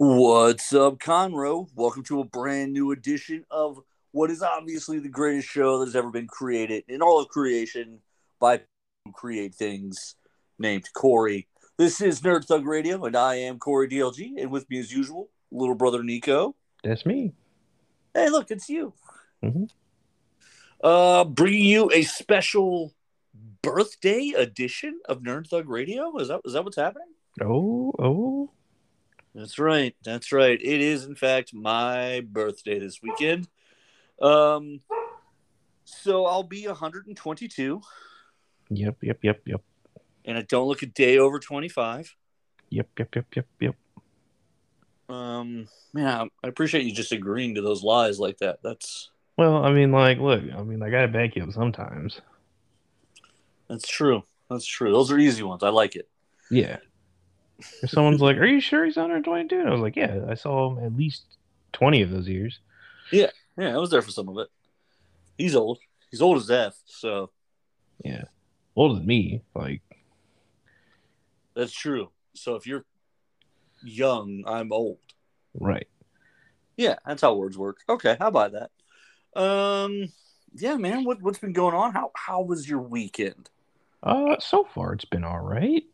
What's up, Conroe? Welcome to a brand new edition of what is obviously the greatest show that has ever been created in all of creation by who create things named Corey. This is Nerd Thug Radio, and I am Corey DLG, and with me as usual, little brother Nico. That's me. Hey, look, it's you. Mhm. Uh, bringing you a special birthday edition of Nerd Thug Radio. Is that is that what's happening? Oh, oh. That's right. That's right. It is, in fact, my birthday this weekend. Um, so I'll be 122, Yep, yep, yep, yep. and I don't look a day over 25. Yep, yep, yep, yep, yep. Um, man, I appreciate you just agreeing to those lies like that. That's Well, I mean, like, look, I mean, I gotta back you up sometimes. that's true. That's true. Those are easy ones. I like it. Yeah. If someone's like, "Are you sure he's 122?" And I was like, "Yeah, I saw him at least 20 of those years." Yeah, yeah, I was there for some of it. He's old. He's old as F. So Yeah, older than me. Like, that's true. So if you're young, I'm old. right? Yeah, that's how words work. Okay, how about that? Um, yeah, man. What what's been going on? How how was your weekend? Uh, so far it's been all right.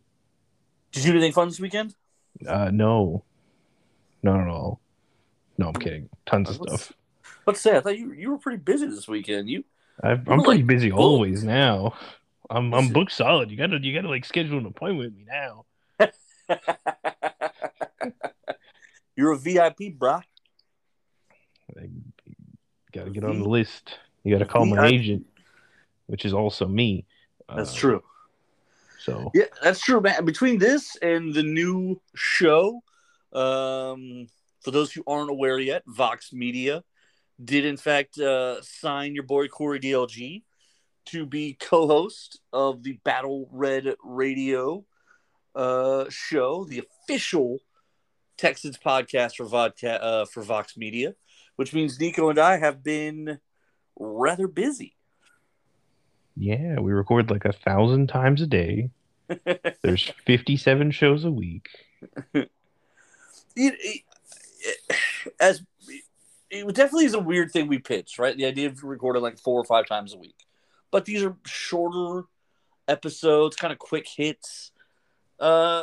Did you do anything fun this weekend? Uh, no, not at all. No, I'm kidding. Tons of stuff. Let's say I thought you you were pretty busy this weekend. You I've, You I'm pretty like, busy booked. always now. I'm I'm booked solid. You gotta you gotta like schedule an appointment with me now. you're a VIP, brah. Like, gotta get on the list. You gotta call my agent, which is also me. That's Uh, true. So Yeah, that's true, man. Between this and the new show, um, for those who aren't aware yet, Vox Media did in fact uh, sign your boy Corey DLG to be co-host of the Battle Red Radio uh, show, the official Texans podcast for vodka uh, for Vox Media, which means Nico and I have been rather busy. yeah, we record like a thousand times a day. There's 57 shows a week. it, it, it- as it definitely is a weird thing we pitch, right? The idea of recording like four or five times a week, but these are shorter episodes, kind of quick hits. Uh,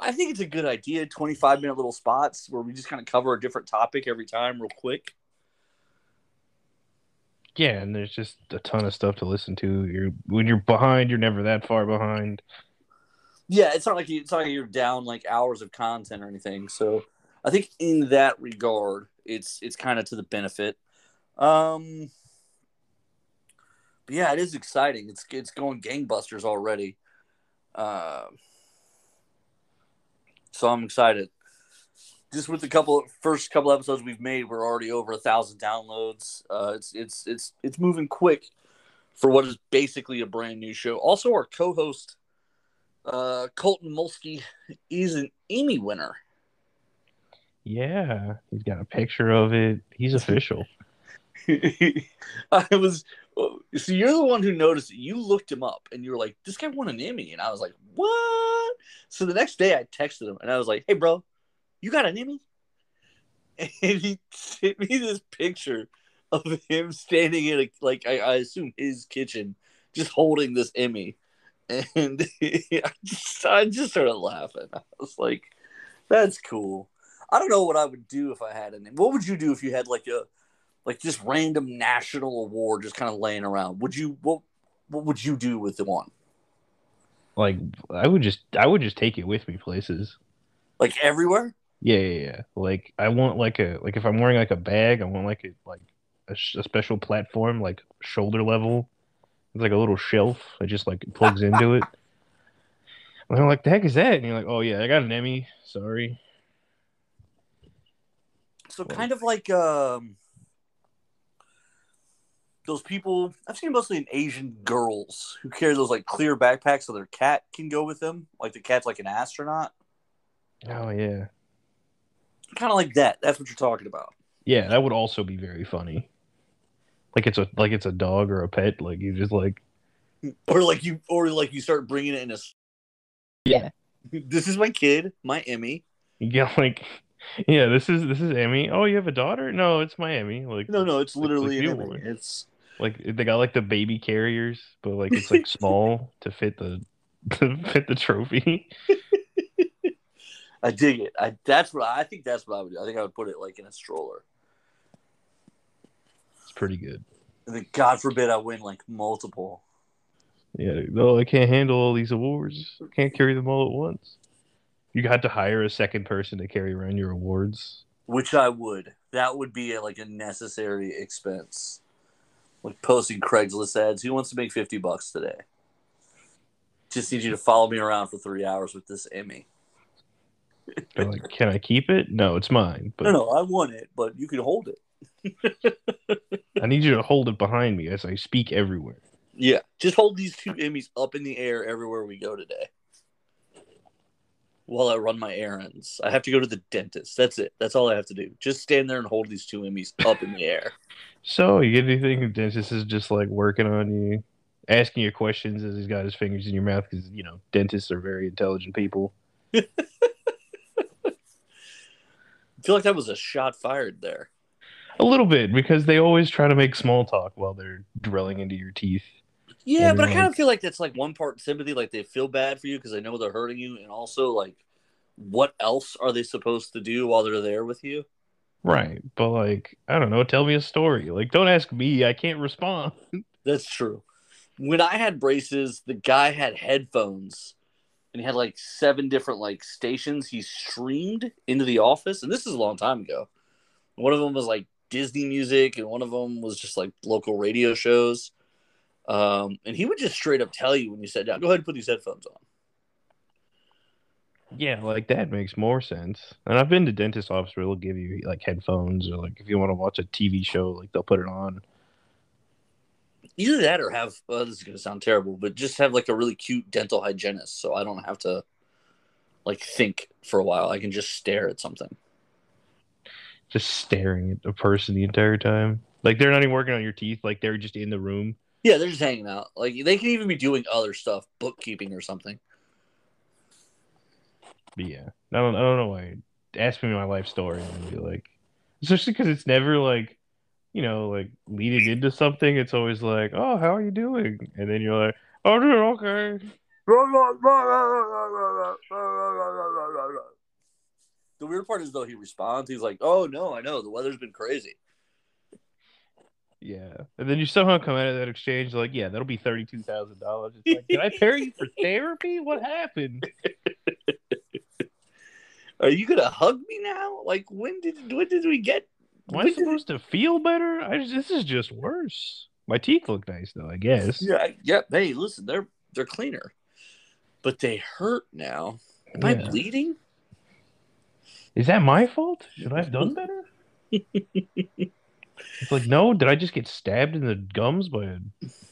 I, think it's a good idea. Twenty-five minute little spots where we just kind of cover a different topic every time, real quick. Yeah, and there's just a ton of stuff to listen to. You're when you're behind, you're never that far behind. Yeah, it's not like you, it's not like you're down like hours of content or anything. So I think in that regard, it's it's kind of to the benefit. Um, but yeah, it is exciting. It's it's going gangbusters already. Uh, so I'm excited. Just with the couple first couple episodes we've made, we're already over a thousand downloads. Uh, it's it's it's it's moving quick for what is basically a brand new show. Also, our co-host uh, Colton Mulsky is an Emmy winner. Yeah, he's got a picture of it. He's official. I was so you're the one who noticed it. You looked him up and you were like, "This guy won an Emmy," and I was like, "What?" So the next day, I texted him and I was like, "Hey, bro, you got an Emmy?" And he sent me this picture of him standing in a like I, I assume his kitchen, just holding this Emmy, and I just I just started laughing. I was like, "That's cool." I don't know what I would do if I had an. What would you do if you had like a like just random national award just kind of laying around? Would you what what would you do with the one? Like I would just I would just take it with me places. Like everywhere? Yeah, yeah, yeah. Like I want like a like if I'm wearing like a bag, I want like a like a, a special platform like shoulder level. It's like a little shelf that just like plugs into it. And I'm like, the heck is that? And you're like, oh yeah, I got an Emmy. Sorry. So kind of like um those people I've seen mostly in Asian girls who carry those like clear backpacks so their cat can go with them. Like the cat's like an astronaut. Oh yeah, Kind of like that. That's what you're talking about. yeah. That would also be very funny. Like it's a like it's a dog or a pet. Like you just like Or like you or like you start bringing it in a Yeah. This is my kid, my Emmy. You get like Yeah, this is this is Emmy. Oh, you have a daughter? No, it's Miami. Like No, no, it's like- literally like an Emmy. It's like they got like the baby carriers, but like it's like small to fit the to fit the trophy. I dig it. I that's what I think. That's what I would do. I think I would put it like in a stroller. It's pretty good. God forbid I win like multiple. Yeah, no, I can't handle all these awards. Can't carry them all at once. You got to hire a second person to carry around your awards. Which I would. That would be a, like a necessary expense. Like posting Craigslist ads. Who wants to make fifty bucks today? Just need you to follow me around for three hours with this Emmy. Like, can I keep it? No, it's mine. But No, no, I want it, but you can hold it. I need you to hold it behind me as I speak everywhere. Yeah, just hold these two Emmys up in the air everywhere we go today. While I run my errands, I have to go to the dentist. That's it. That's all I have to do. Just stand there and hold these two Emmys up in the air. So you get anything? The dentist is just like working on you, asking you questions as he's got his fingers in your mouth because you know dentists are very intelligent people. I feel like that was a shot fired there. A little bit because they always try to make small talk while they're drilling into your teeth. Yeah, And but I kind of feel like that's like one part sympathy, like they feel bad for you because they know they're hurting you, and also like, what else are they supposed to do while they're there with you? Right, but like I don't know. Tell me a story. Like don't ask me. I can't respond. That's true. When I had braces, the guy had headphones and he had like seven different like stations he streamed into the office. And this is a long time ago. One of them was like Disney music, and one of them was just like local radio shows. Um, and he would just straight up tell you when you sat down, go ahead and put these headphones on. Yeah, like that makes more sense. And I've been to dentist office where they'll give you like headphones or like if you want to watch a TV show, like they'll put it on. Either that or have, well, this is going to sound terrible, but just have like a really cute dental hygienist so I don't have to like think for a while. I can just stare at something. Just staring at a person the entire time. Like they're not even working on your teeth. Like they're just in the room. Yeah, they're just hanging out. Like they can even be doing other stuff, bookkeeping or something. But yeah, I don't. I don't know why. Ask me my life story and be like, especially because it's never like, you know, like leading into something. It's always like, oh, how are you doing? And then you're like, oh, dude, okay. The weird part is though he responds, he's like, "Oh no, I know the weather's been crazy." Yeah, and then you somehow come out of that exchange like, yeah, that'll be thirty-two thousand dollars. It's like, did I pay you for therapy? What happened? Are you gonna hug me now? Like when did when did we get? Am I did- supposed to feel better? I just, this is just worse. My teeth look nice though, I guess. Yeah, I- yeah. Hey, listen, they're they're cleaner, but they hurt now. Am I bleeding? Is that my fault? Should I have done better? it's like, no, did I just get stabbed in the gums by a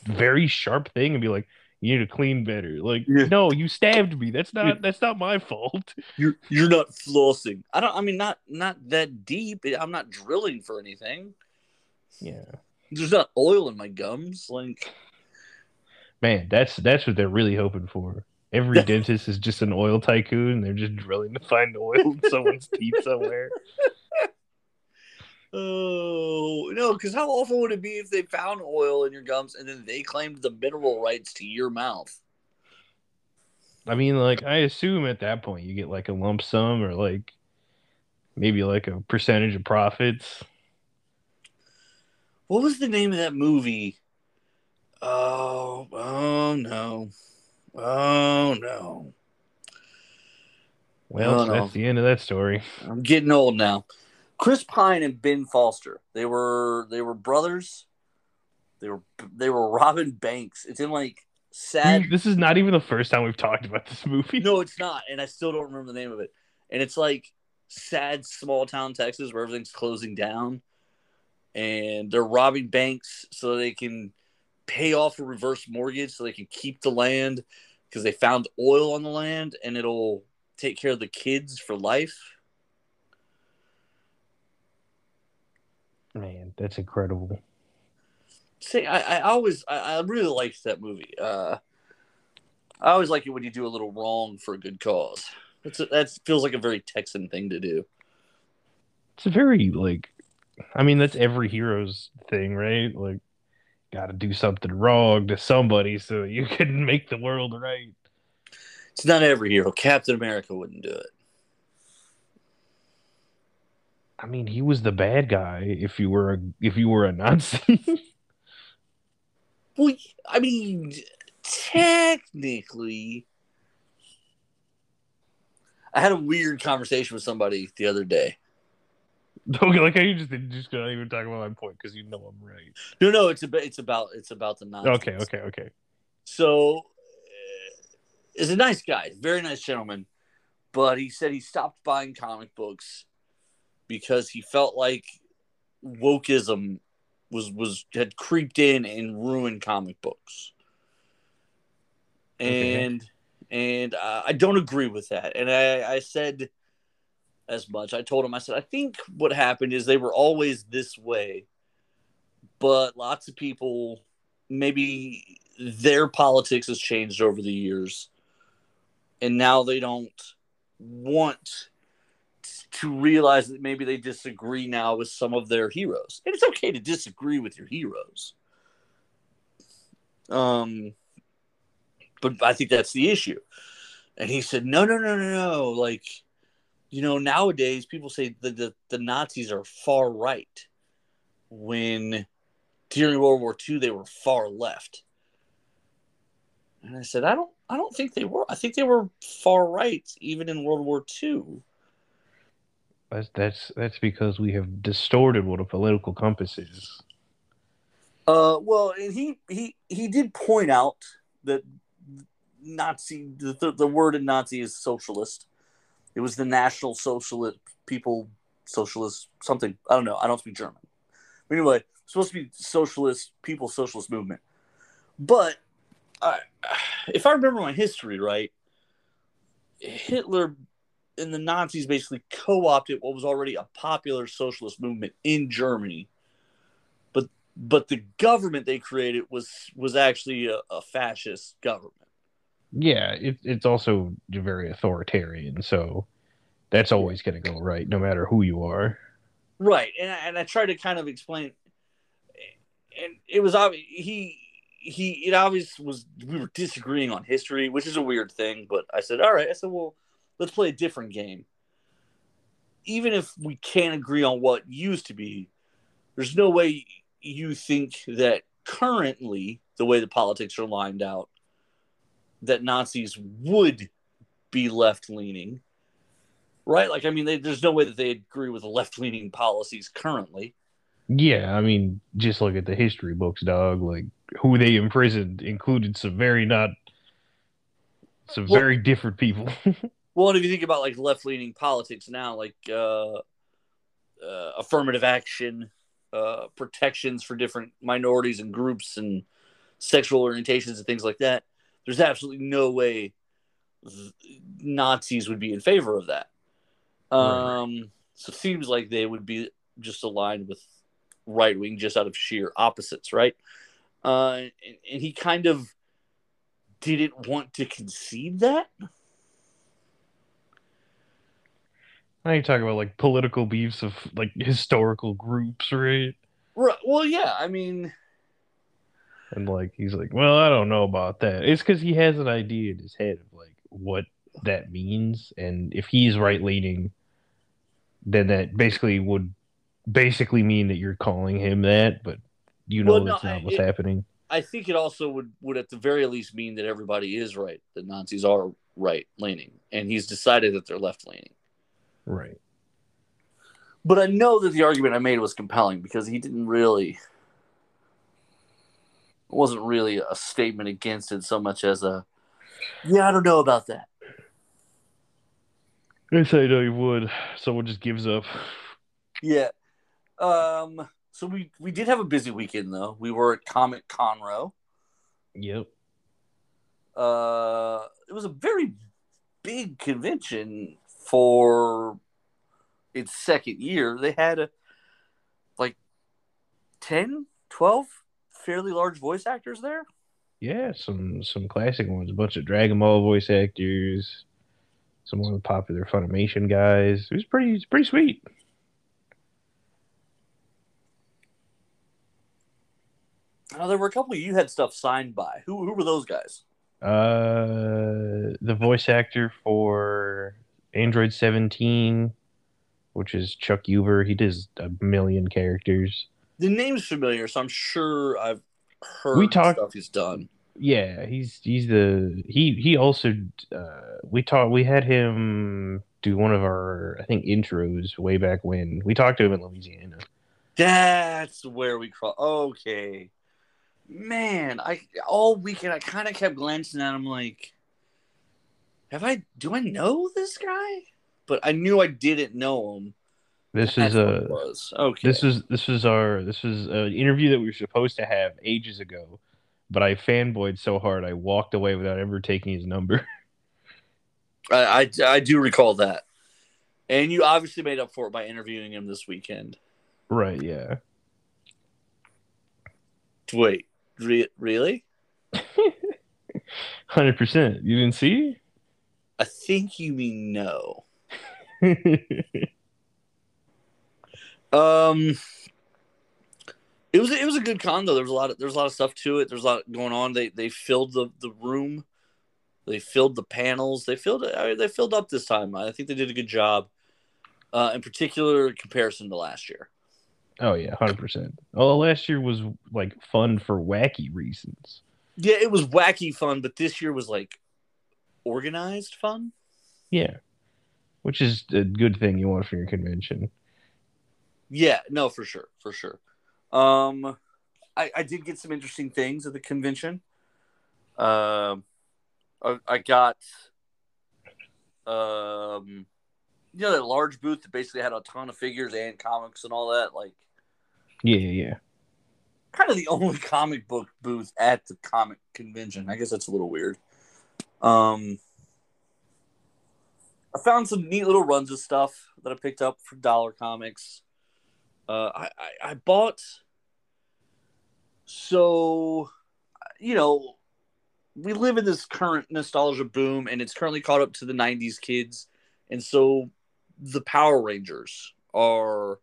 very sharp thing and be like, you need to clean better? Like, Yeah. no, you stabbed me. That's not that's not my fault. You're you're not flossing. I don't. I mean, not not that deep. I'm not drilling for anything. Yeah. There's not oil in my gums. Like Man, that's that's what they're really hoping for. Every dentist is just an oil tycoon. They're just drilling to find oil in someone's teeth somewhere. Oh no! Because how awful would it be if they found oil in your gums and then they claimed the mineral rights to your mouth? I mean, like, I assume at that point you get like a lump sum or like maybe like a percentage of profits. What was the name of that movie? Oh, oh no, oh no! Well, No, no. that's the end of that story. I'm getting old now. Chris Pine and Ben Foster. They were they were brothers. They were they were robbing banks. It's in like sad. This is not even the first time we've talked about this movie. No, it's not, and I still don't remember the name of it. And it's like sad small town Texas where everything's closing down, and they're robbing banks so they can pay off a reverse mortgage so they can keep the land because they found oil on the land and it'll take care of the kids for life. Man, that's incredible. See, I, I always I, I really liked that movie. Uh, I always like it when you do a little wrong for a good cause. That's that feels like a very Texan thing to do. it's a very like I mean that's every hero's thing, right? Like gotta do something wrong to somebody so you can make the world right. It's not every hero. Captain America wouldn't do it. I mean, he was the bad guy if you were a if you were a Nazi. well, I mean, technically, I had a weird conversation with somebody the other day. Okay, like how you just just gonna even talk about my point because you know I'm right. No, no, it's about it's about it's about the Nazis. Okay, okay, okay. So, uh, is a nice guy, very nice gentleman, but he said he stopped buying comic books because he felt like wokeism was was had creeped in and ruined comic books. And okay. and uh, I don't agree with that. And I, I said as much. I told him I said I think what happened is they were always this way, but lots of people maybe their politics has changed over the years, and now they don't want to realize that maybe they disagree now with some of their heroes. And it's okay to disagree with your heroes. Um but I think that's the issue. And he said, "No, no, no, no, no. Like, you know, nowadays people say that the, the Nazis are far right when during World War II they were far left." And I said, "I don't I don't think they were. I think they were far right even in World War II." That's that's that's because we have distorted what a political compass is. Uh, well, and he he he did point out that Nazi the, the, the word in Nazi is socialist. It was the National Socialist People Socialist something. I don't know. I don't speak German. But anyway, supposed to be socialist people socialist movement. But if I remember my history right, Hitler and the Nazis basically co-opted what was already a popular socialist movement in Germany. But but the government they created was was actually a, a fascist government. Yeah, it, it's also very authoritarian, so that's always going to go right, no matter who you are. Right, and I, and I tried to kind of explain, and it was obvious he he it obvious was we were disagreeing on history, which is a weird thing. But I said, all right, I said, well, let's play a different game. Even if we can't agree on what used to be, there's no way you think that currently, the way the politics are lined out, that Nazis would be left leaning. Right? Like, I mean, they, there's no way that they agree with left leaning policies currently. Yeah, I mean, just look at the history books, dog. Like, who they imprisoned included some very not, some well, very different people. Well, and if you think about like left leaning politics now, like uh, uh, affirmative action, uh, protections for different minorities and groups and sexual orientations and things like that, there's absolutely no way Nazis would be in favor of that. Um, right. So it seems like they would be just aligned with right wing just out of sheer opposites, right? Uh, and, and he kind of didn't want to concede that. Now you talk about like political beefs of like historical groups, right? Right. Well, yeah. I mean, and like he's like, well, I don't know about that. It's because he has an idea in his head of like what that means, and if he's right leaning, then that basically would basically mean that you're calling him that, but you know well, that's no, not what's it, happening. I think it also would would at the very least mean that everybody is right, that Nazis are right leaning, and he's decided that they're left leaning. Right. But I know that the argument I made was compelling because he didn't really wasn't really a statement against it so much as a yeah, I don't know about that. I say no you would. Someone just gives up. Yeah. Um so we we did have a busy weekend though. We were at Comic Conroe. Yep. Uh it was a very big convention for its second year, they had a, like 10, 12 fairly large voice actors there? Yeah, some some classic ones. A bunch of Dragon Ball voice actors, some of the popular Funimation guys. It was pretty it's pretty sweet. Now there were a couple you had stuff signed by. Who who were those guys? Uh, the voice actor for Android Seventeen, which is Chuck Huber. He does a million characters. The name's familiar, so I'm sure I've heard We talked- stuff he's done. Yeah, he's he's the he he also uh we talked we had him do one of our I think intros way back when we talked to him in Louisiana. That's where we cross. Okay, man. I all weekend I kind of kept glancing at him like, have I? Do I know this guy? But I knew I didn't know him. This That's is a okay. this is this is our this is an interview that we were supposed to have ages ago, but I fanboyed so hard I walked away without ever taking his number. I, I I do recall that, and you obviously made up for it by interviewing him this weekend. right? Yeah. Wait, re- really? Hundred percent. You didn't see? I think you mean no. Um, it was it was a good con though. There was a lot of there's a lot of stuff to it. There's a lot going on. They they filled the the room, they filled the panels. They filled. I mean, they filled up this time. I think they did a good job. Uh, in particular, in comparison to last year. oh yeah, hundred percent. Oh, last year was like fun for wacky reasons. Yeah, it was wacky fun, but this year was like organized fun. Yeah, which is a good thing you want for your convention. Yeah, no, for sure, for sure. Um, I, I did get some interesting things at the convention. Um, I, I got, um, you know, that large booth that basically had a ton of figures and comics and all that. Like, Yeah, yeah, yeah. kind of the only comic book booth at the comic convention. I guess that's a little weird. Um, I found some neat little runs of stuff that I picked up for Dollar Comics. Uh, I, I I bought. So, you know, we live in this current nostalgia boom, and it's currently caught up to the '90s kids, and so the Power Rangers are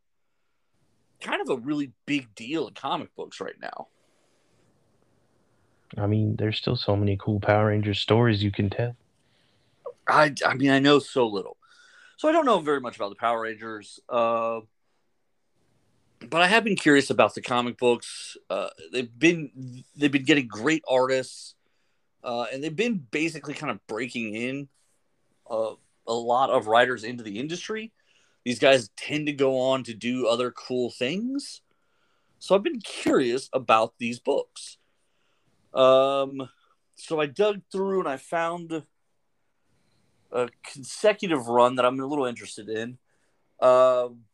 kind of a really big deal in comic books right now. I mean, there's still so many cool Power Rangers stories you can tell. I, I mean, I know so little, so I don't know very much about the Power Rangers. Uh, but I have been curious about the comic books. Uh, they've been they've been getting great artists, uh, and they've been basically kind of breaking in uh, a lot of writers into the industry. These guys tend to go on to do other cool things, so I've been curious about these books. Um, so I dug through and I found a consecutive run that I'm a little interested in. Um,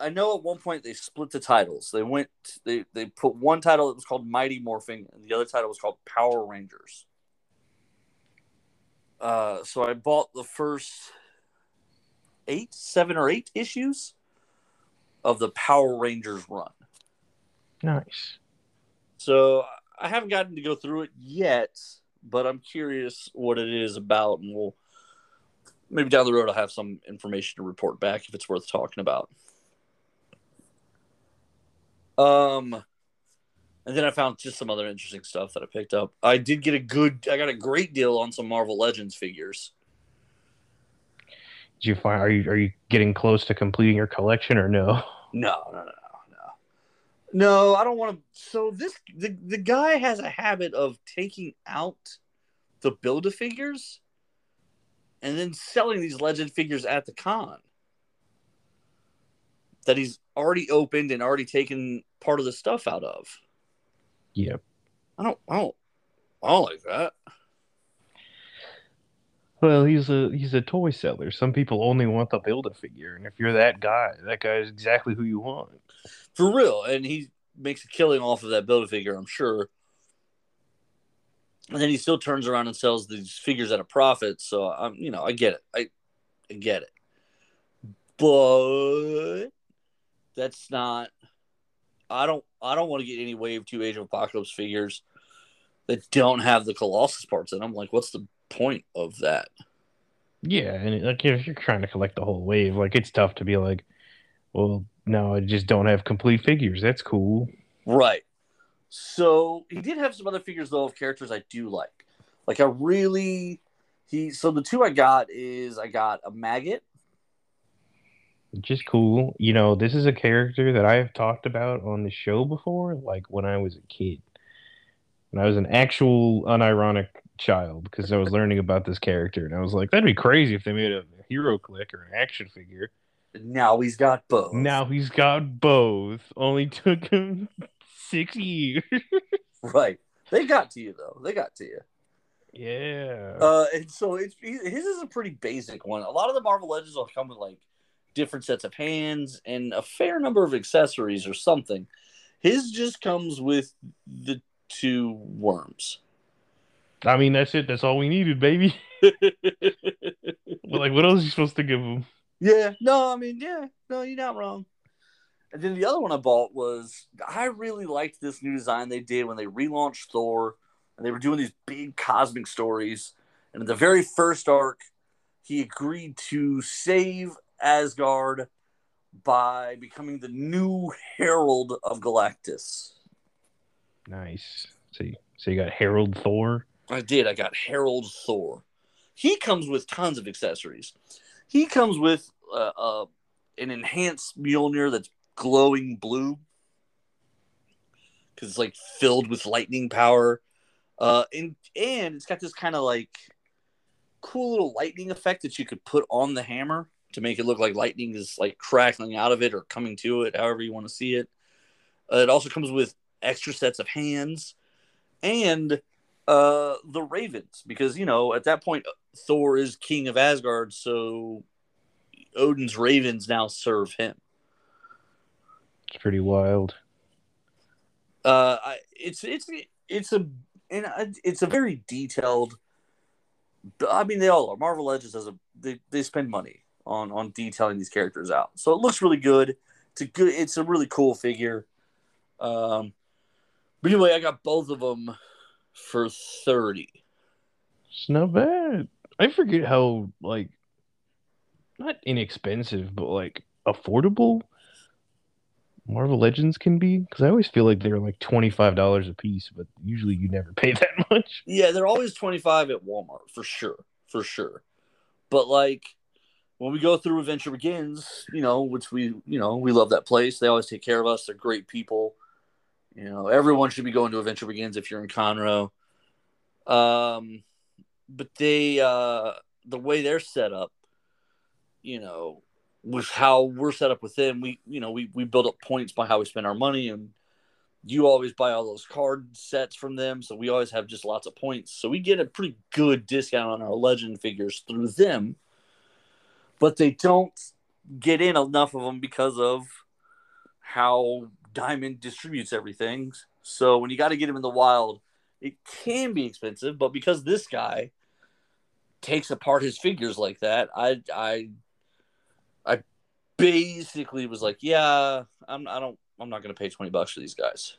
I know at one point they split the titles. They went they they put one title that was called Mighty Morphin and the other title was called Power Rangers. Uh, so I bought the first eight, seven or eight issues of the Power Rangers run. Nice. So I haven't gotten to go through it yet, but I'm curious what it is about, and we'll maybe down the road I'll have some information to report back if it's worth talking about. Um, and then I found just some other interesting stuff that I picked up. I did get a good, I got a great deal on some Marvel Legends figures. Did you find? Are you are you getting close to completing your collection or no? No, no, no, no, no. I don't want to. So this the the guy has a habit of taking out the build a figures and then selling these legend figures at the con that he's already opened and already taken part of the stuff out of. Yep. I don't, I don't, I don't like that. Well, he's a he's a toy seller. Some people only want the build a figure, and if you're that guy, that guy is exactly who you want. For real, and he makes a killing off of that build a figure, I'm sure. And then he still turns around and sells these figures at a profit. So I'm, you know, I get it. I, I get it. But that's not. I don't. I don't want to get any Wave Two Age of Apocalypse figures that don't have the Colossus parts in them. Like, what's the point of that? Yeah, and like if you're trying to collect the whole wave, like it's tough to be like, well, no, I just don't have complete figures. That's cool. Right. So he did have some other figures though of characters I do like. Like I really he so the two I got is I got a Maggott. Which is cool. You know, this is a character that I have talked about on the show before, like when I was a kid. When I was an actual unironic child, because I was learning about this character, and I was like, that'd be crazy if they made a HeroClix or an action figure. Now he's got both. Now he's got both. Only took him six years. Right. They got to you though. They got to you. Yeah. Uh, and so it's his is a pretty basic one. A lot of the Marvel Legends will come with like different sets of hands and a fair number of accessories or something. His just comes with the two worms. I mean, that's it. That's all we needed, baby. Like, what else are you supposed to give him? Yeah, no, I mean, yeah, no, you're not wrong. And then the other one I bought was I really liked this new design they did when they relaunched Thor, and they were doing these big cosmic stories. And in the very first arc, he agreed to save Asgard by becoming the new Herald of Galactus. Nice. So, you, so you got Herald Thor. I did. I got Herald Thor. He comes with tons of accessories. He comes with uh, uh, an enhanced Mjolnir that's glowing blue because it's like filled with lightning power. Uh, and and it's got this kind of like cool little lightning effect that you could put on the hammer to make it look like lightning is like crackling out of it or coming to it, however you want to see it. Uh, it also comes with extra sets of hands and uh the ravens because you know at that point thor is king of asgard so odin's ravens now serve him It's pretty wild. uh I, it's it's it's a and it's a very detailed i mean they all are marvel legends has a they, they spend money on on detailing these characters out so it looks really good it's a good it's a really cool figure um but anyway i got both of them for 30 It's not bad. I forget how like not inexpensive, but like affordable Marvel Legends can be. Because I always feel like they're like twenty five dollars a piece, but usually you never pay that much. Yeah, they're always 25 at Walmart for sure. For sure. But like when we go through Adventure Begins, you know, which we, you know, we love that place. They always take care of us. They're great people. You know, everyone should be going to Adventure Begins if you're in Conroe. Um, but they, uh, the way they're set up, you know, with how we're set up with them, we, you know, we, we build up points by how we spend our money and you always buy all those card sets from them. So we always have just lots of points. So we get a pretty good discount on our legend figures through them, but they don't get in enough of them because of how Diamond distributes everything. So when you got to get them in the wild, it can be expensive, but because this guy takes apart his figures like that, I I I basically was like, yeah, I'm I don't I'm not going to pay 20 bucks for these guys.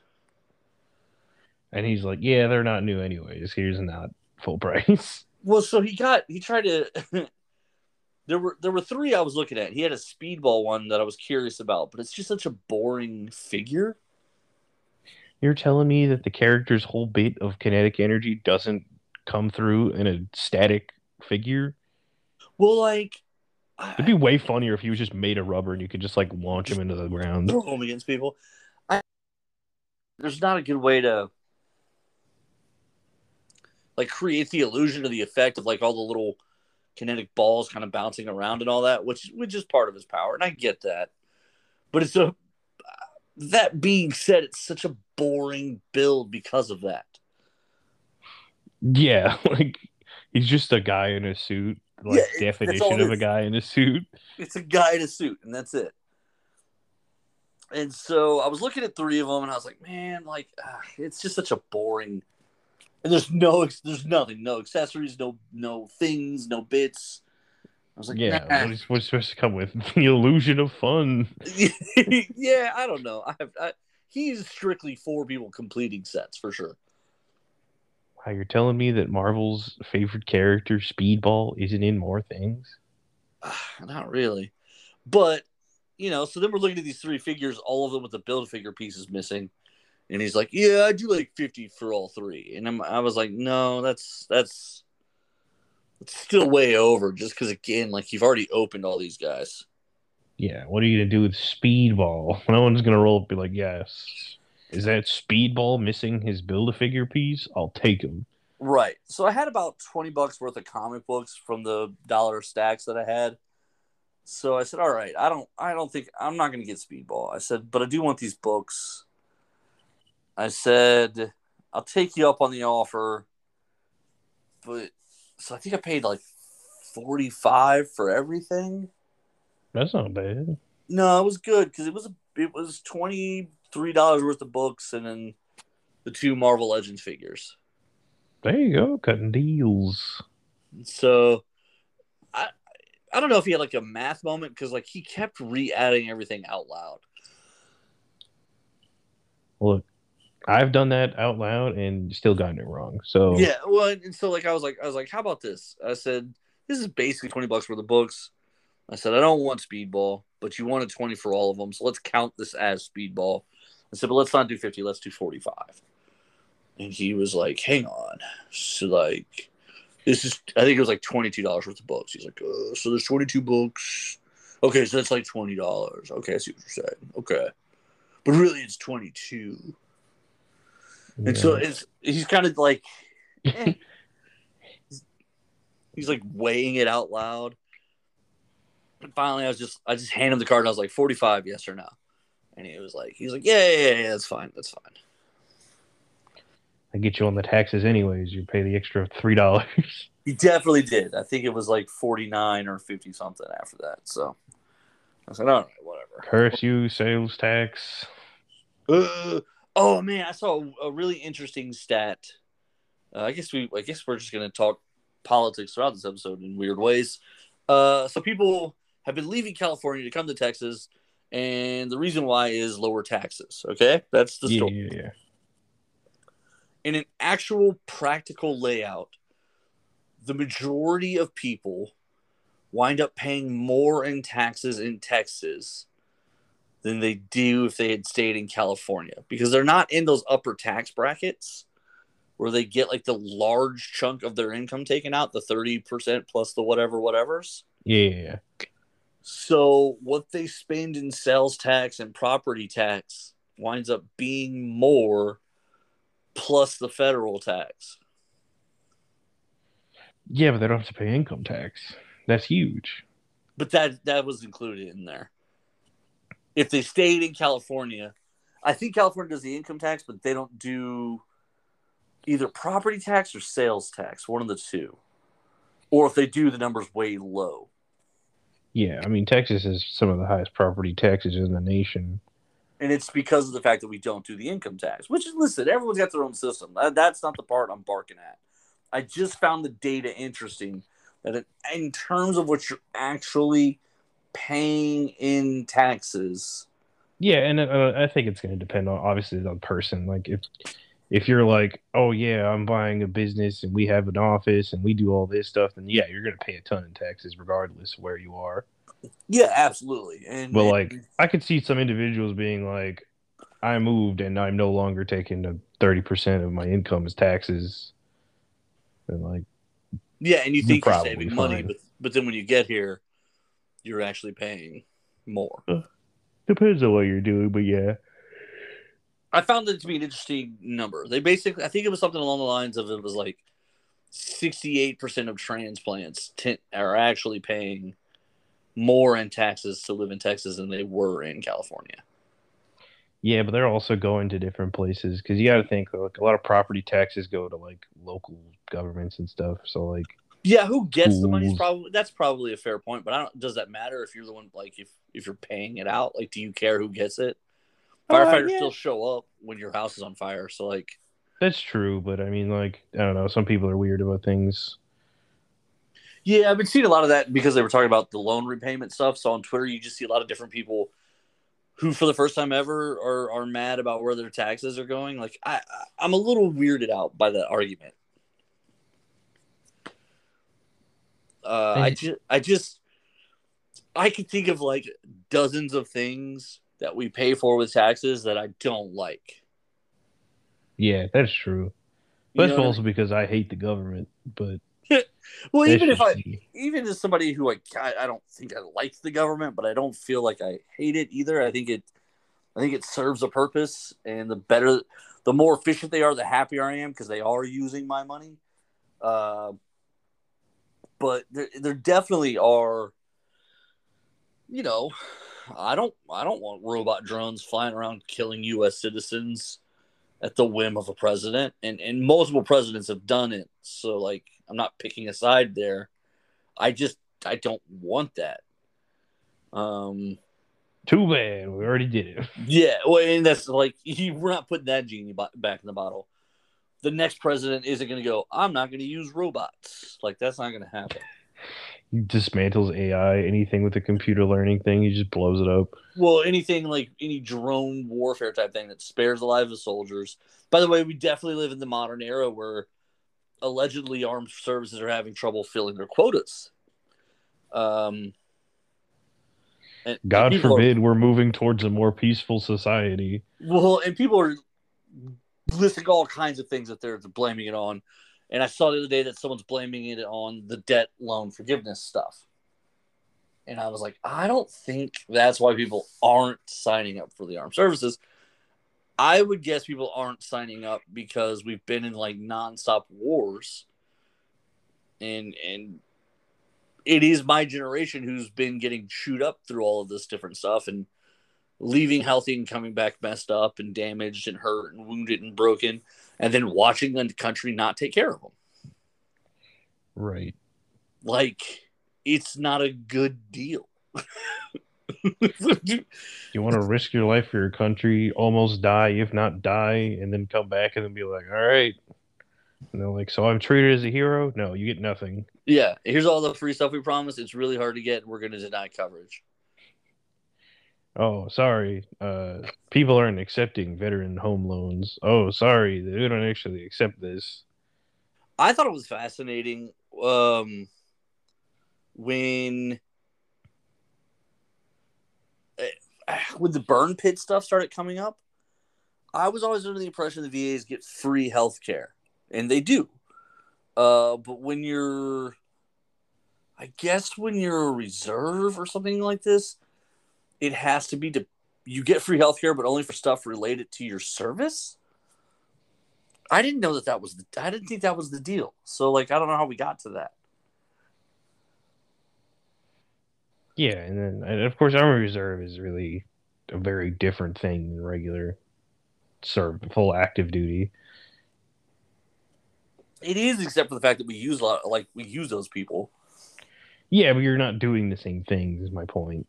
And he's like, Yeah, they're not new anyways. Here's not full price. Well, so he got he tried to there were there were three I was looking at. He had a speedball one that I was curious about, but it's just such a boring figure. You're telling me that the character's whole bit of kinetic energy doesn't come through in a static figure? Well, like It'd be way funnier if he was just made of rubber and you could just like launch him into the ground. throw him against people. I, there's not a good way to like create the illusion of the effect of like all the little kinetic balls kind of bouncing around and all that, which which is part of his power, and I get that. But it's a that being said, it's such a boring build because of that. Yeah, like he's just a guy in a suit. Like Yeah, it- that's all definition of a guy in a suit. It's a guy in a suit, and that's it. And so I was looking at three of them, and I was like, man, like ah, it's just such a boring. And there's no, there's nothing, no accessories, no, no things, no bits. I was like, Yeah, nah. what is what's supposed to come with the illusion of fun? yeah, I don't know. I I, he's strictly for people completing sets for sure. Wow, you're telling me that Marvel's favorite character, Speedball, isn't in more things? Not really, but you know. So then we're looking at these three figures, all of them with the build figure pieces missing, And he's like, "Yeah, I do like fifty for all three. And I'm, I was like, "No, that's that's it's still way over." Just because again, like you've already opened all these guys. Yeah, what are you gonna do with Speedball? No one's gonna roll up and be like, "Yes, is that Speedball missing his build a figure piece? I'll take him." Right. So I had about 20 bucks worth of comic books from the dollar stacks that I had. So I said, "All right, I don't I don't think I'm not going to get Speedball." I said, "But I do want these books." I said, "I'll take you up on the offer." But so I think I paid like 45 for everything. That's not bad. No, it was good cuz it was it was $23 worth of books and then the two Marvel Legends figures. There you go, cutting deals. So I I don't know if he had like a math moment because like he kept re-adding everything out loud. Look, I've done that out loud and still gotten it wrong. So Yeah, well, and so like I was like I was like, how about this? I said this is basically twenty bucks worth of books. I said I don't want Speedball, but you wanted twenty for all of them, so let's count this as Speedball. I said, but let's not do fifty, let's do forty-five. And he was like, hang on, so like this is I think it was like twenty two dollars worth of books. He's like, uh, so there's twenty two books. Okay, so that's like twenty dollars. Okay, I see what you're saying. Okay, but really it's twenty two. And so it's he's kind of like eh. he's, he's like weighing it out loud. And finally, I was just I just handed him the card. and I was like forty five, yes or no. And he was like, he's like, yeah, yeah, yeah, yeah, that's fine, that's fine. I get you on the taxes anyways. You pay the extra three dollars. He definitely did. I think it was like forty nine or fifty something after that. So I said, all right, whatever. Curse you, sales tax. Uh, oh man, I saw a, really interesting stat. Uh, I guess we, I guess we're just gonna talk politics throughout this episode in weird ways. Uh, so people have been leaving California to come to Texas, and the reason why is lower taxes. Okay, that's the Yeah, story. yeah, yeah. In an actual practical layout, the majority of people wind up paying more in taxes in Texas than they do if they had stayed in California because they're not in those upper tax brackets where they get like the large chunk of their income taken out, the 30% plus the whatever, whatever's. Yeah, yeah, yeah. So what they spend in sales tax and property tax winds up being more plus the federal tax. Yeah, but they don't have to pay income tax. That's huge. But that that was included in there. If they stayed in California, I think California does the income tax, but they don't do either property tax or sales tax, one of the two. Or if they do, the number's way low. Yeah, I mean Texas is some of the highest property taxes in the nation. And it's because of the fact that we don't do the income tax, which is listen, everyone's got their own system. That's not the part I'm barking at. I just found the data interesting that in terms of what you're actually paying in taxes, Yeah, and uh, I think it's going to depend on obviously on person. Like if if you're like, oh yeah, I'm buying a business and we have an office and we do all this stuff, then yeah, you're going to pay a ton in taxes regardless of where you are. yeah, absolutely. And But and- like, I could see some individuals being like, I moved and I'm no longer taking the thirty percent of my income as taxes, and like, yeah, and you think you're saving money, but but then when you get here, you're actually paying more. Uh, depends on what you're doing, but yeah, I found it to be an interesting number. They basically, I think it was something along the lines of it was like 68% of transplants t- are actually paying more in taxes to live in Texas than they were in California. yeah, but they're also going to different places because you got to think like a lot of property taxes go to like local governments and stuff. So like, Yeah, who gets the money is probably that's probably a fair point, but I don't. Does that matter if you're the one like if if you're paying it out? Like, do you care who gets it? Uh, Firefighters yeah. still show up when your house is on fire, so like, that's true, but I mean, like, I don't know. Some people are weird about things. Yeah, I've been seeing a lot of that because they were talking about the loan repayment stuff. So on Twitter, you just see a lot of different people who, for the first time ever, are are mad about where their taxes are going. Like I, I- I'm a little weirded out by that argument. Uh, I just, I just, I can think of like dozens of things that we pay for with taxes that I don't like. Yeah, that's true. You know that's what I also because I hate the government. But Well, even if I, me. even as somebody who like I, I don't think I like the government, but I don't feel like I hate it either. I think it, I think it serves a purpose, and the better, the more efficient they are, the happier I am because they are using my money. Uh, but there, there definitely are. You know, I don't, I don't want robot drones flying around killing U.S. citizens at the whim of a president, and and multiple presidents have done it. So like, I'm not picking a side there. I just I don't want that. Um, too bad we already did it. yeah, well, and that's like you, we're not putting that genie back in the bottle. The next president isn't going to go. I'm not going to use robots. Like that's not going to happen. He dismantles AI. Anything with the computer learning thing, he just blows it up. Well, anything like any drone warfare type thing that spares the lives of soldiers. By the way, we definitely live in the modern era where allegedly armed services are having trouble filling their quotas. Um, and God are- forbid we're moving towards a more peaceful society. well, and people are listing all kinds of things that they're blaming it on. And I saw the other day that someone's blaming it on the debt loan forgiveness stuff. And I was like, I don't think that's why people aren't signing up for the armed services. I would guess people aren't signing up because we've been in like nonstop wars. And and it is my generation who's been getting chewed up through all of this different stuff and leaving healthy and coming back messed up and damaged and hurt and wounded and broken and then watching the country not take care of them. Right. Like it's not a good deal. You want to risk your life for your country, almost die, if not die, and then come back and then be like, all right. And they're like, so I'm treated as a hero? No, you get nothing. yeah, here's all the free stuff we promised. It's really hard to get. and We're going to deny coverage. Oh, sorry. Uh, people aren't accepting veteran home loans. Oh, sorry. They don't actually accept this. I thought it was fascinating um, when eh, when the burn pit stuff started coming up. I was always under the impression the VAs get free health care, and they do. Uh, but when you're, I guess, when you're a reserve or something like this, it has to be to you get free health care, but only for stuff related to your service. I didn't know that that was the. I didn't think that was the deal. So like, I don't know how we got to that. Yeah, and then and of course Army Reserve is really a very different thing than regular serve full active duty. It is, except for the fact that we use a lot. Like we use those people. Yeah, but you're not doing the same things. Is my point.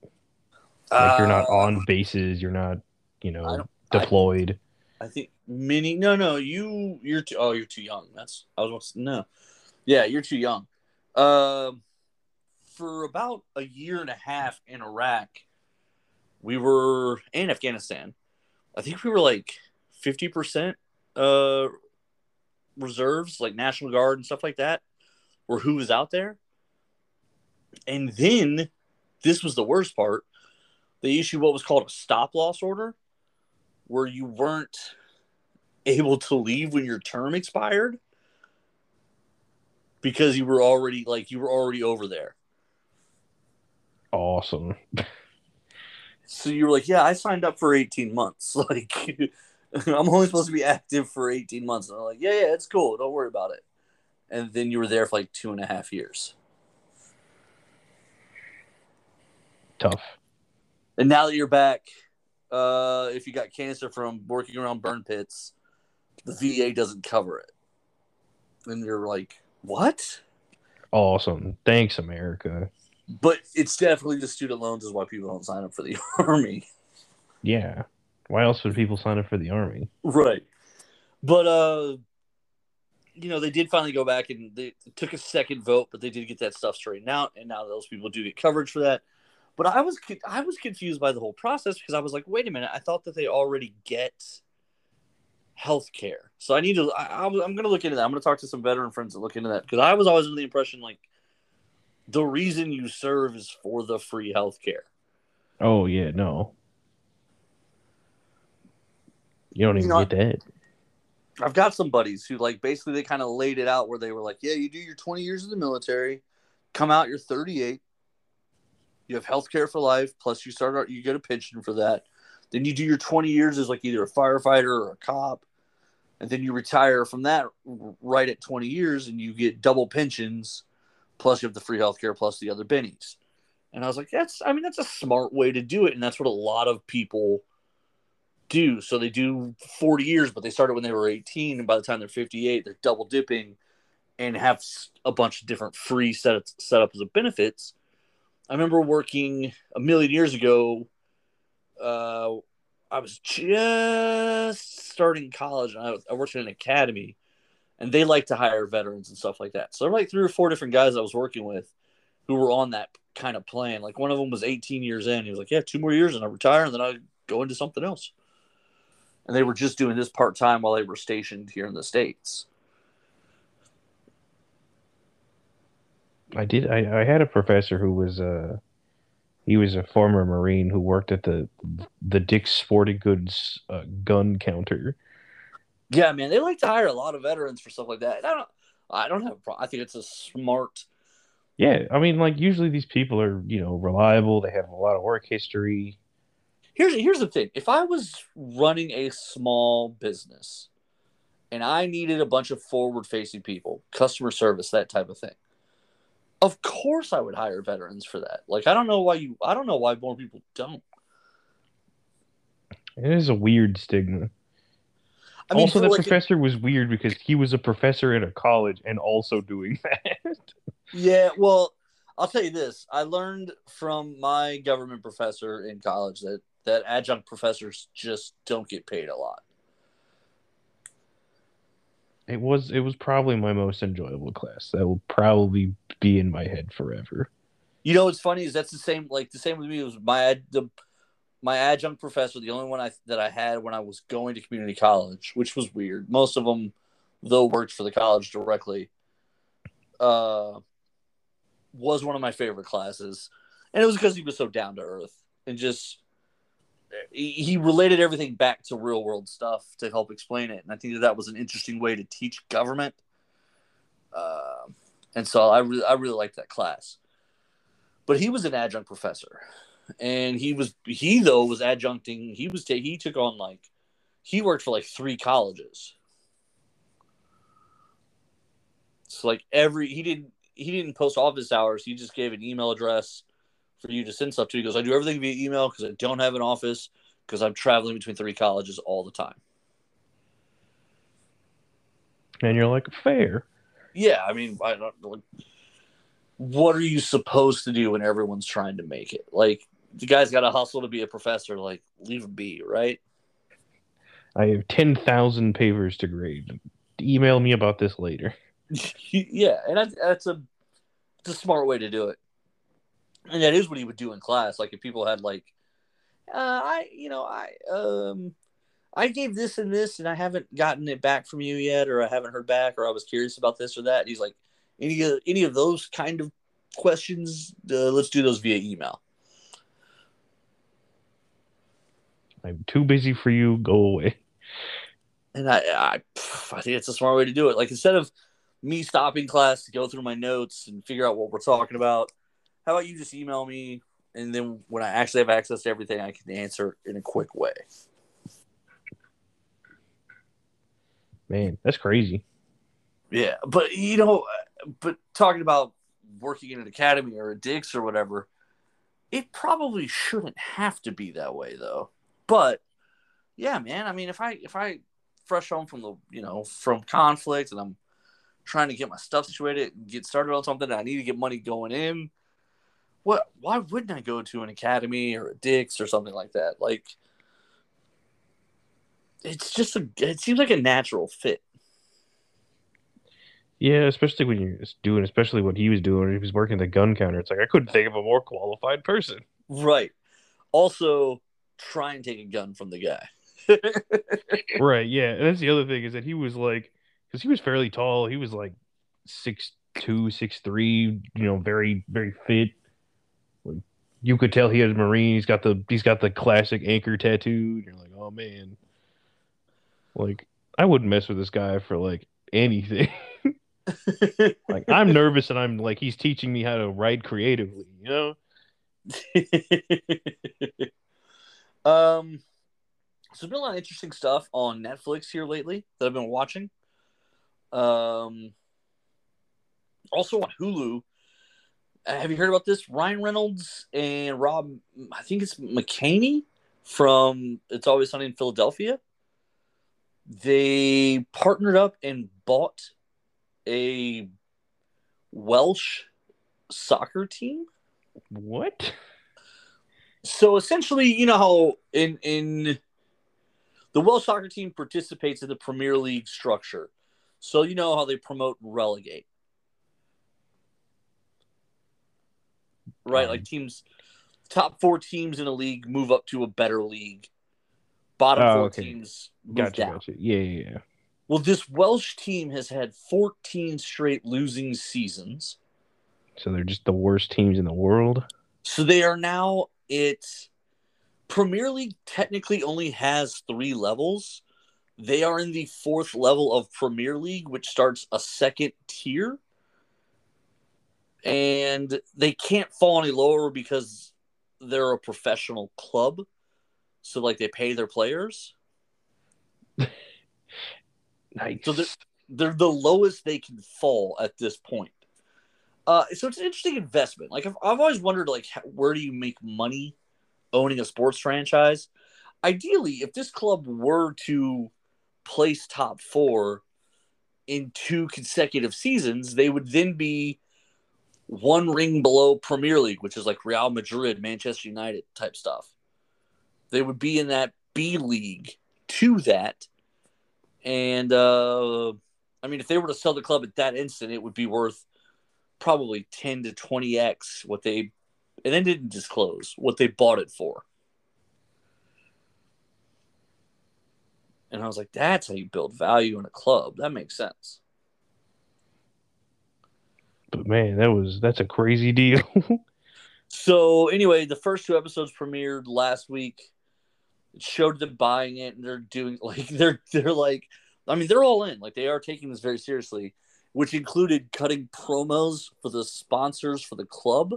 Like you're not Uh, on bases. You're not, you know, don't- I- deployed. I think mini. No, no, you you're too. Oh, you're too young. That's I was. about to- No, yeah, you're too young. Um, for about a year and a half in Iraq, we were in Afghanistan. I think we were like fifty percent uh reserves, like National Guard and stuff like that, were who was out there. And then this was the worst part. They issued what was called a stop loss order where you weren't able to leave when your term expired because you were already like you were already over there. Awesome. So you were like, "Yeah, I signed up for 18 months. Like I'm only supposed to be active for 18 months." And I'm like, "Yeah, yeah, it's cool. Don't worry about it." And then you were there for like two and a half years. Tough. And now that you're back, uh, if you got cancer from working around burn pits, the VA doesn't cover it. And you're like, "What?" Awesome. Thanks, America. But it's definitely the student loans is why people don't sign up for the army. Yeah. Why else would people sign up for the army? Right. But uh you know, they did finally go back and they took a second vote, but they did get that stuff straightened out and now those people do get coverage for that. But I was I was confused by the whole process because I was like, wait a minute, I thought that they already get health care. So I need to I, I'm going to look into that. I'm going to talk to some veteran friends that look into that because I was always under the impression like the reason you serve is for the free health care. Oh yeah, no. You don't even know, get that. I've got some buddies who like basically they kind of laid it out where they were like, yeah, you do your 20 years in the military, come out, you're 38, you have health care for life, plus you start out, you get a pension for that. Then you do your 20 years as like either a firefighter or a cop, and then you retire from that right at 20 years and you get double pensions, plus you have the free health care plus the other bennies. And I was like, that's, I mean, that's a smart way to do it. And that's what a lot of people do. So they do 40 years, but they started when they were 18. And by the time they're 58, they're double dipping and have a bunch of different free set setups, setups of benefits. I remember working a million years ago. Uh, I was just starting college and I, I worked in an academy and they like to hire veterans and stuff like that. So there were like three or four different guys I was working with who were on that kind of plan. Like one of them was 18 years in. He was like, "Yeah, two more years and I retire, and then I go into something else." And they were just doing this part time while they were stationed here in the states. I did. I, I had a professor who was a he was a former Marine who worked at the the Dick's Sporting Goods uh, gun counter. Yeah, man, they like to hire a lot of veterans for stuff like that. I don't. I don't have a problem. I think it's a smart yeah, I mean, like usually these people are, you know, reliable. They have a lot of work history. Here's here's the thing: if I was running a small business, and I needed a bunch of forward-facing people, customer service, that type of thing, of course I would hire veterans for that. Like, I don't know why you. I don't know why more people don't. It is a weird stigma. I mean, also, the like professor was weird because he was a professor in a college and also doing that. Yeah, well, I'll tell you this. I learned from my government professor in college that that adjunct professors just don't get paid a lot. It was it was probably my most enjoyable class. That will probably be in my head forever. You know what's funny is that's the same like the same with me It was my the my adjunct professor, the only one I that I had when I was going to community college, which was weird. Most of them though worked for the college directly. Uh was one of my favorite classes, and it was because he was so down to earth and just he related everything back to real world stuff to help explain it, and I think that that was an interesting way to teach government. Uh, and so I really I really liked that class. But he was an adjunct professor, and he was he though was adjuncting. He was ta- he took on like he worked for like three colleges. So like every he didn't he didn't post office hours. He just gave an email address for you to send stuff to. He goes, I do everything via email because I don't have an office because I'm traveling between three colleges all the time. And you're like, fair. Yeah, I mean, I don't. Like, what are you supposed to do when everyone's trying to make it? Like, the guy's got to hustle to be a professor. Like, leave him be, right? I have ten thousand papers to grade. Email me about this later. yeah, and that's, that's a it's a smart way to do it. And that is what he would do in class. Like if people had like, uh, I you know I um I gave this and this and I haven't gotten it back from you yet, or I haven't heard back, or I was curious about this or that. And he's like, any of any of those kind of questions, uh, let's do those via email. I'm too busy for you. Go away. And I, I, I think it's a smart way to do it. Like instead of me stopping class to go through my notes and figure out what we're talking about. How about you just email me, and then when I actually have access to everything, I can answer in a quick way. Man, that's crazy. Yeah, but you know, but talking about working in an academy or a Dick's or whatever, it probably shouldn't have to be that way though. But yeah, man, I mean, if I if I fresh home from the you know from conflict and I'm trying to get my stuff situated, get started on something. I need to get money going in. What? Why wouldn't I go to an academy or a Dick's or something like that? Like, it's just a. It seems like a natural fit. Yeah, especially when you're doing, especially what he was doing. He was working the gun counter. It's like I couldn't think of a more qualified person. Right. Also, try and take a gun from the guy. right. Yeah, and that's the other thing is that he was like because he was fairly tall. He was like six two, six three. You know, very very fit. You could tell he was a Marine. He's got the he's got the classic anchor tattoo. You're like, oh man. Like I wouldn't mess with this guy for like anything. like I'm nervous and I'm like he's teaching me how to write creatively, you know? um so there's been a lot of interesting stuff on Netflix here lately that I've been watching. Um also on Hulu. Uh, have you heard about this? Ryan Reynolds and Rob I think it's McKinney from It's Always Sunny in Philadelphia. They partnered up and bought a Welsh soccer team. What? So essentially, you know how in in the Welsh soccer team participates in the Premier League structure. So you know how they promote and relegate. Right, Um, like teams top 4 teams in a league move up to a better league. Bottom Oh, 4 okay. teams move Gotcha, down. gotcha. Yeah, yeah, yeah. Well, this Welsh team has had 14 straight losing seasons. So they're just the worst teams in the world. So they are now it's Premier League technically only has 3 levels. They are in the fourth level of Premier League, which starts a second tier. And they can't fall any lower because they're a professional club. So like they pay their players. Nice. So they're they're the lowest they can fall at this point. Uh, so it's an interesting investment. Like I've, I've always wondered, like how, where do you make money owning a sports franchise? Ideally, if this club were to place top four in two consecutive seasons, they would then be one ring below Premier League, which is like Real Madrid, Manchester United type stuff. They would be in that B league to that. And uh, I mean, if they were to sell the club at that instant, it would be worth probably 10 to 20x what they, and then didn't disclose what they bought it for. And I was like, that's how you build value in a club. That makes sense. But man, that was that's a crazy deal. So anyway, the first two episodes premiered last week. It showed them buying it, and they're doing like they're they're like, I mean, they're all in. Like they are taking this very seriously, which included cutting promos for the sponsors for the club.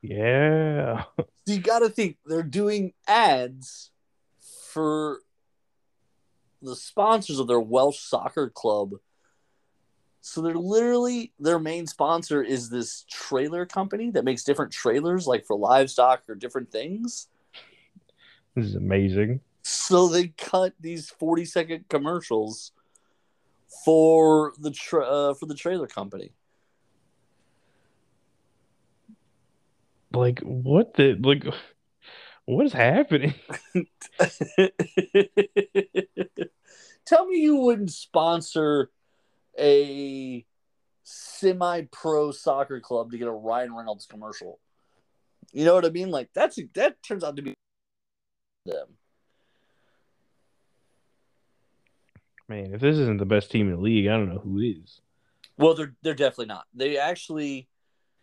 yeah. So you got to think they're doing ads for the sponsors of their Welsh soccer club. So they're literally their main sponsor is this trailer company that makes different trailers, like for livestock or different things. This is amazing. So they cut these forty second commercials for the tra- uh, for the trailer company. Like what the like what is happening? Tell me you wouldn't sponsor a semi pro soccer club to get a Ryan Reynolds commercial. You know what I mean? Like that's that turns out to be them. Man, if this isn't the best team in the league, I don't know who is. Well, they're they're definitely not. They actually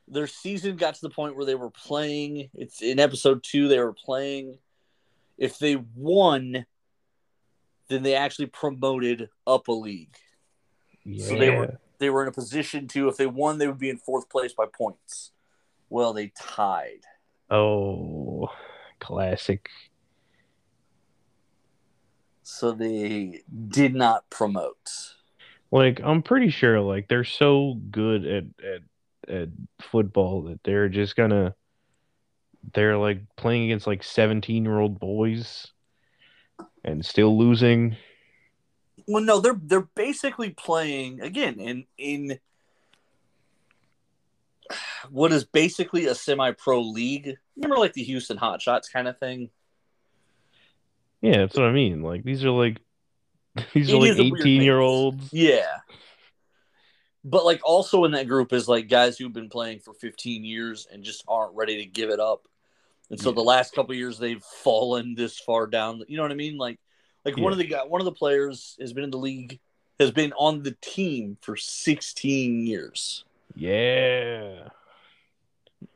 their season got to the point where they were playing. It's in episode two. They were playing. If they won, then they actually promoted up a league. Yeah. So they were- They were in a position to, if they won, they would be in fourth place by points. Well, they tied. Oh, classic. So they did not promote. Like I'm pretty sure like they're so good at at at football that they're just gonna they're like playing against like 17 year old boys and still losing. Well, no, they're they're basically playing again in in what is basically a semi-pro league. Remember, like the Houston Hot Shots kind of thing. Yeah, that's what I mean. Like these are like these It are like is a weird 18 year mix. olds. Yeah, but like also in that group is like guys who've been playing for 15 years and just aren't ready to give it up. And so Yeah. the last couple of years they've fallen this far down. You know what I mean? Like like one of the guy, one of the players has been in the league, has been on the team for 16 years. Yeah.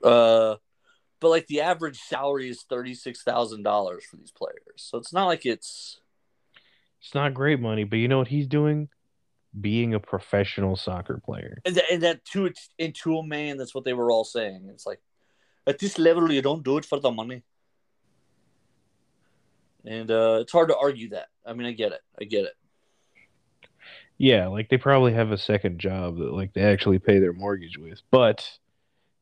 Uh, but like the average salary is thirty six thousand dollars for these players, so it's not like it's It's not great money, but you know what he's doing? Being a professional soccer player. And that, and that to it into a man, that's what they were all saying. It's like at this level, you don't do it for the money. And uh, it's hard to argue that. I mean, I get it. I get it. Yeah, like they probably have a second job that like they actually pay their mortgage with, but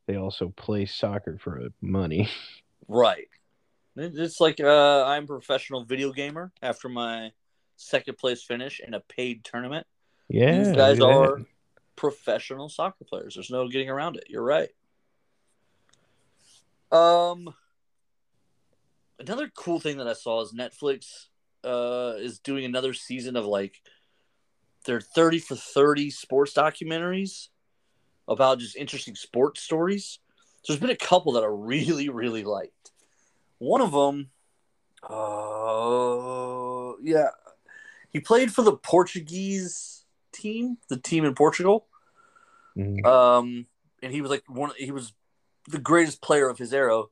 they also play soccer for money. Right. It's like uh, I'm a professional video gamer after my second place finish in a paid tournament. Yeah, These guys at are professional soccer players. There's no getting around it. You're right. Um, another cool thing that I saw is Netflix uh, is doing another season of like their 30 for 30 sports documentaries about just interesting sports stories. So there's been a couple that I really, really liked. One of them, uh, yeah, he played for the Portuguese team, the team in Portugal. Mhm. Um, and he was like one. He was the greatest player of his era,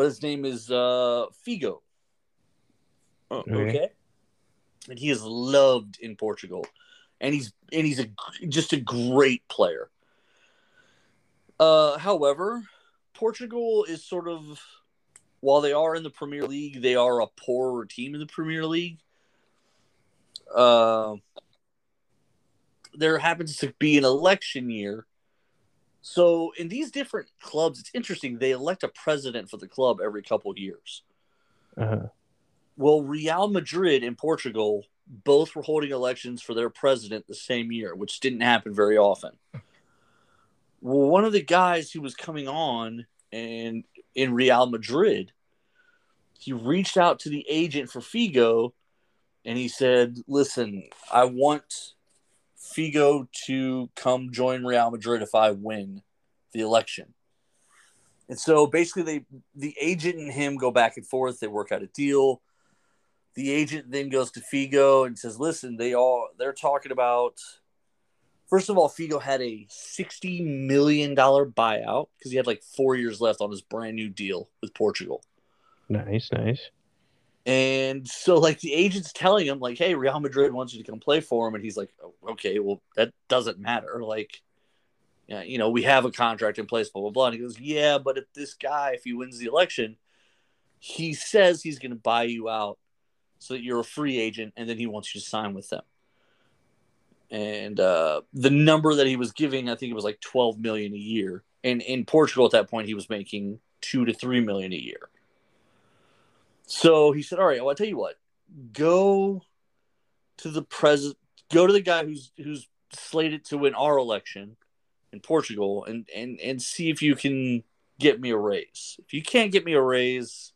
but his name is uh, Figo. Oh, Okay. okay. And he is loved in Portugal, and he's and he's a just a great player. Uh, however, Portugal is sort of while they are in the Premier League, they are a poorer team in the Premier League. Uh, there happens to be an election year. So in these different clubs, it's interesting. They elect a president for the club every couple years. Uh-huh. Well, Real Madrid and Portugal both were holding elections for their president the same year, which didn't happen very often. Well, one of the guys who was coming on and in Real Madrid, he reached out to the agent for Figo and he said, Listen, I want Figo to come join Real Madrid if I win the election. And so basically they the agent and him go back and forth, they work out a deal. The agent then goes to Figo and says, "Listen, they all they're talking about First of all, Figo had a sixty million dollar buyout because he had like four years left on his brand new deal with Portugal. Nice, nice. And so, like, the agent's telling him, like, hey, Real Madrid wants you to come play for him. And he's like, "Oh, okay, well, that doesn't matter. Like, yeah, you know, we have a contract in place, blah, blah, blah. And he goes, yeah, but if this guy, if he wins the election, he says he's going to buy you out so that you're a free agent and then he wants you to sign with them. And uh, the number that he was giving, I think it was like 12 million a year. And in Portugal at that point, he was making two to three million a year. So he said, "All right, well, I'll tell you what. Go to the president. Go to the guy who's who's slated to win our election in Portugal, and and and see if you can get me a raise. If you can't get me a raise,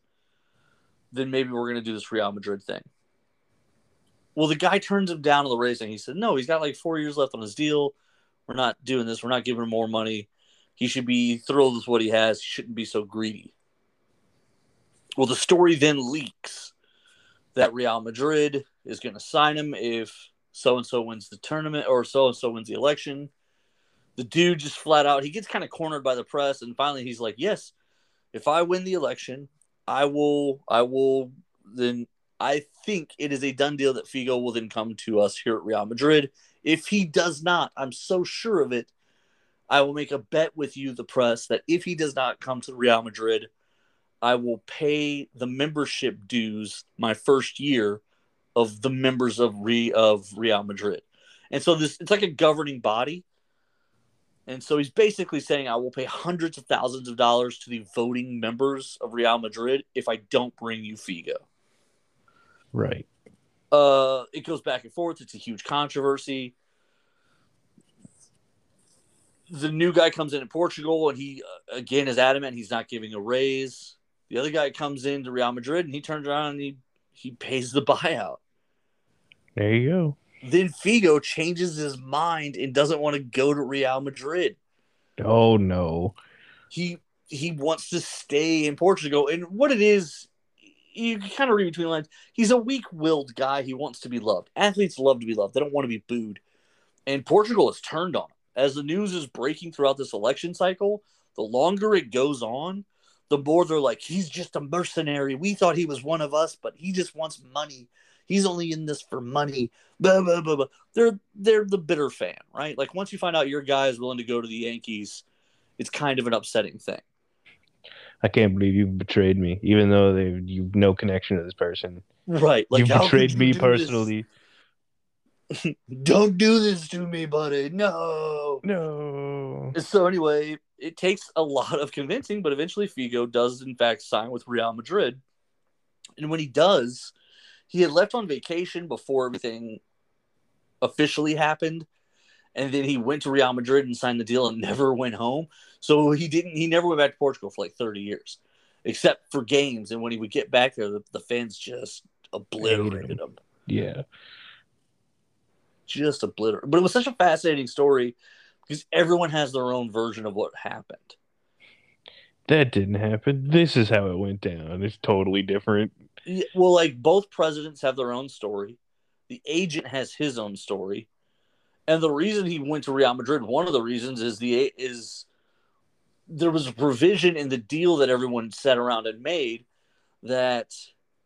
then maybe we're gonna do this Real Madrid thing." Well, the guy turns him down on the raise, and he said, "No, he's got like four years left on his deal. We're not doing this. We're not giving him more money. He should be thrilled with what he has. He shouldn't be so greedy." Well, the story then leaks that Real Madrid is going to sign him if so and so wins the tournament or so and so wins the election. The dude just flat out, he gets kind of cornered by the press, and finally he's like, "Yes, if I win the election, I will, I will then." I think it is a done deal that Figo will then come to us here at Real Madrid. If he does not, I'm so sure of it. I will make a bet with you, the press, that if he does not come to Real Madrid, I will pay the membership dues my first year of the members of Re of Real Madrid. And so this it's like a governing body. And so he's basically saying I will pay hundreds of thousands of dollars to the voting members of Real Madrid if I don't bring you Figo. Right. Uh it goes back and forth. It's a huge controversy. The new guy comes in in Portugal and he uh, again is adamant he's not giving a raise. The other guy comes into Real Madrid and he turns around and he he pays the buyout. There you go. Then Figo changes his mind and doesn't want to go to Real Madrid. Oh no. He he wants to stay in Portugal. And what it is, you can kind of read between the lines. He's a weak-willed guy. He wants to be loved. Athletes love to be loved. They don't want to be booed. And Portugal has turned on him. As the news is breaking throughout this election cycle, the longer it goes on, the board are like, he's just a mercenary. We thought he was one of us, but he just wants money. He's only in this for money. Blah, blah, blah, blah. They're they're the bitter fan, right? Like once you find out your guy is willing to go to the Yankees, it's kind of an upsetting thing. I can't believe you betrayed me, even though they you've no connection to this person. Right. Like you betrayed could me personally. this? Don't do this to me, buddy. No. No. So anyway, it takes a lot of convincing, but eventually Figo does in fact sign with Real Madrid. And when he does, he had left on vacation before everything officially happened. And then he went to Real Madrid and signed the deal and never went home. So he didn't he never went back to Portugal for like 30 years. Except for games. And when he would get back there, the, the fans just obliterated him. Yeah. Just obliterated. But it was such a fascinating story because everyone has their own version of what happened. That didn't happen. This is how it went down. It's totally different. Yeah, well, like both presidents have their own story. The agent has his own story, and the reason he went to Real Madrid, one of the reasons is the is there was a provision in the deal that everyone sat around and made that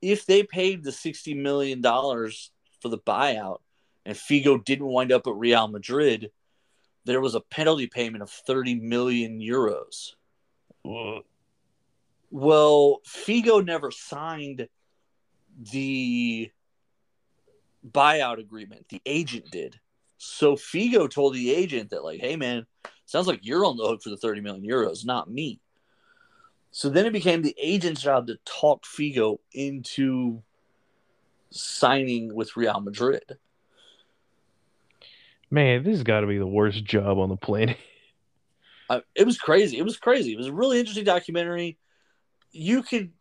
if they paid the sixty million dollars for the buyout and Figo didn't wind up at Real Madrid, there was a penalty payment of thirty million euros. Well, Well, Figo never signed the buyout agreement. The agent did. So Figo told the agent that, like, hey man, sounds like you're on the hook for the 30 million euros, not me. So then it became the agent's job to talk Figo into signing with Real Madrid. Man, this has got to be the worst job on the planet. I, it was crazy. It was crazy. It was a really interesting documentary. You could,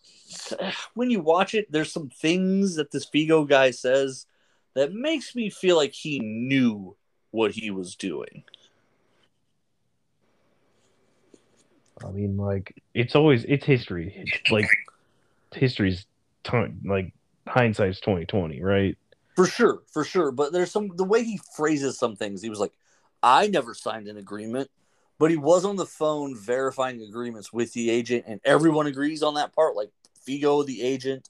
when you watch it, there's some things that this Figo guy says that makes me feel like he knew what he was doing. I mean, like it's always it's history. It's like history's time, like hindsight's twenty twenty, right? For sure, for sure. But there's some the way he phrases some things. He was like, "I never signed an agreement," but he was on the phone verifying agreements with the agent, and everyone agrees on that part. Like Figo, the agent,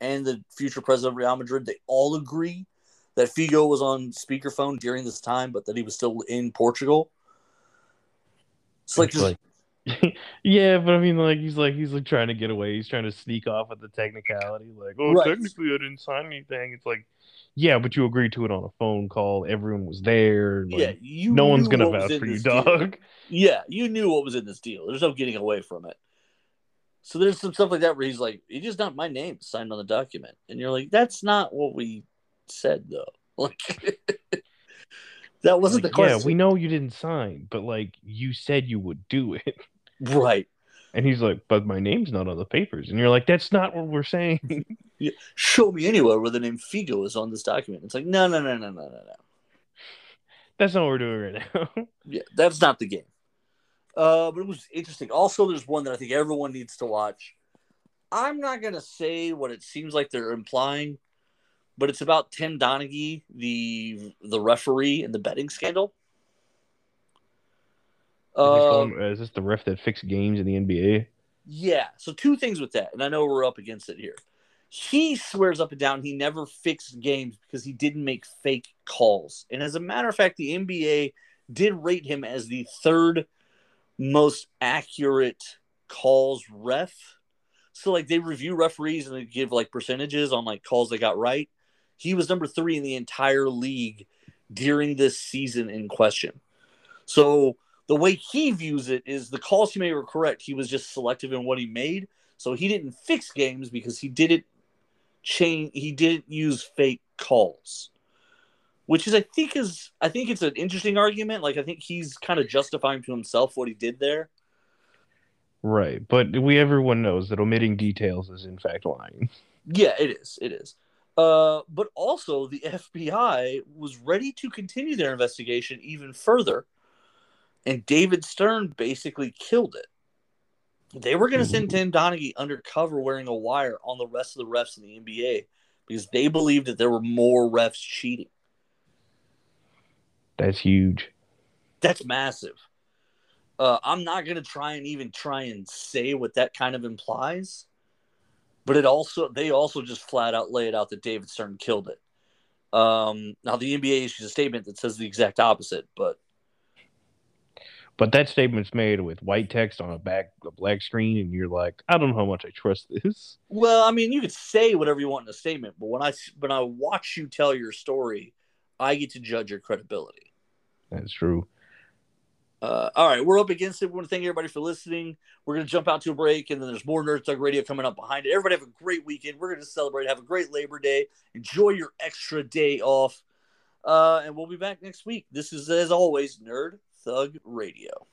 and the future president of Real Madrid, they all agree that Figo was on speakerphone during this time, but that he was still in Portugal. It's like, It's just, like yeah, but I mean, like he's like he's like trying to get away. He's trying to sneak off with the technicality. Like, oh, Right. technically I didn't sign anything. It's like, yeah, but you agreed to it on a phone call. Everyone was there. Like, yeah, you no one's gonna vouch for you, deal. dog. Yeah, you knew what was in this deal. There's no getting away from it. So there's some stuff like that where he's like, "It's just not my name signed on the document," and you're like, "That's not what we said, though." Like, that wasn't Like, the question. yeah, we know you didn't sign, but like you said you would do it. right. And he's like, but my name's not on the papers. And you're like, that's not what we're saying. Yeah. Show me anywhere where the name Figo is on this document. It's like, no, no, no, no, no, no, no. that's not what we're doing right now. Yeah, that's not the game. Uh, but it was interesting. Also, there's one that I think everyone needs to watch. I'm not gonna say what it seems like they're implying, but it's about Tim Donaghy, the the referee in the betting scandal. Is this Uh, is this the ref that fixed games in the NBA? yeah. So two things with that, and I know we're up against it here. He swears up and down he never fixed games because he didn't make fake calls. And as a matter of fact, the NBA did rate him as the third most accurate calls ref. So like they review referees and they give like percentages on like calls they got right. He was number three in the entire league during this season in question. So the way he views it is the calls he made were correct. He was just selective in what he made. So he didn't fix games because he didn't change he didn't use fake calls. Which is I think is I think it's an interesting argument. Like I think he's kind of justifying to himself what he did there. Right. But we everyone knows that omitting details is in fact lying. Yeah, it is. It is. Uh, but also, the FBI was ready to continue their investigation even further, and David Stern basically killed it. They were going to send Tim Donaghy undercover wearing a wire on the rest of the refs in the NBA because they believed that there were more refs cheating. That's huge. That's massive. Uh, I'm not gonna try and even try and say what that kind of implies, but it also they also just flat out lay it out that David Stern killed it. Um, now the NBA issues a statement that says the exact opposite, but But that statement's made with white text on a back a black screen, and you're like, I don't know how much I trust this. well, I mean, you could say whatever you want in a statement, but when I when I watch you tell your story, I get to judge your credibility. That's true. Uh, all right, we're up against it. We want to thank everybody for listening. We're going to jump out to a break, and then there's more Nerd Thug Radio coming up behind it. Everybody have a great weekend. We're going to celebrate. Have a great Labor Day. Enjoy your extra day off. Uh, and we'll be back next week. This is, as always, Nerd Thug Radio.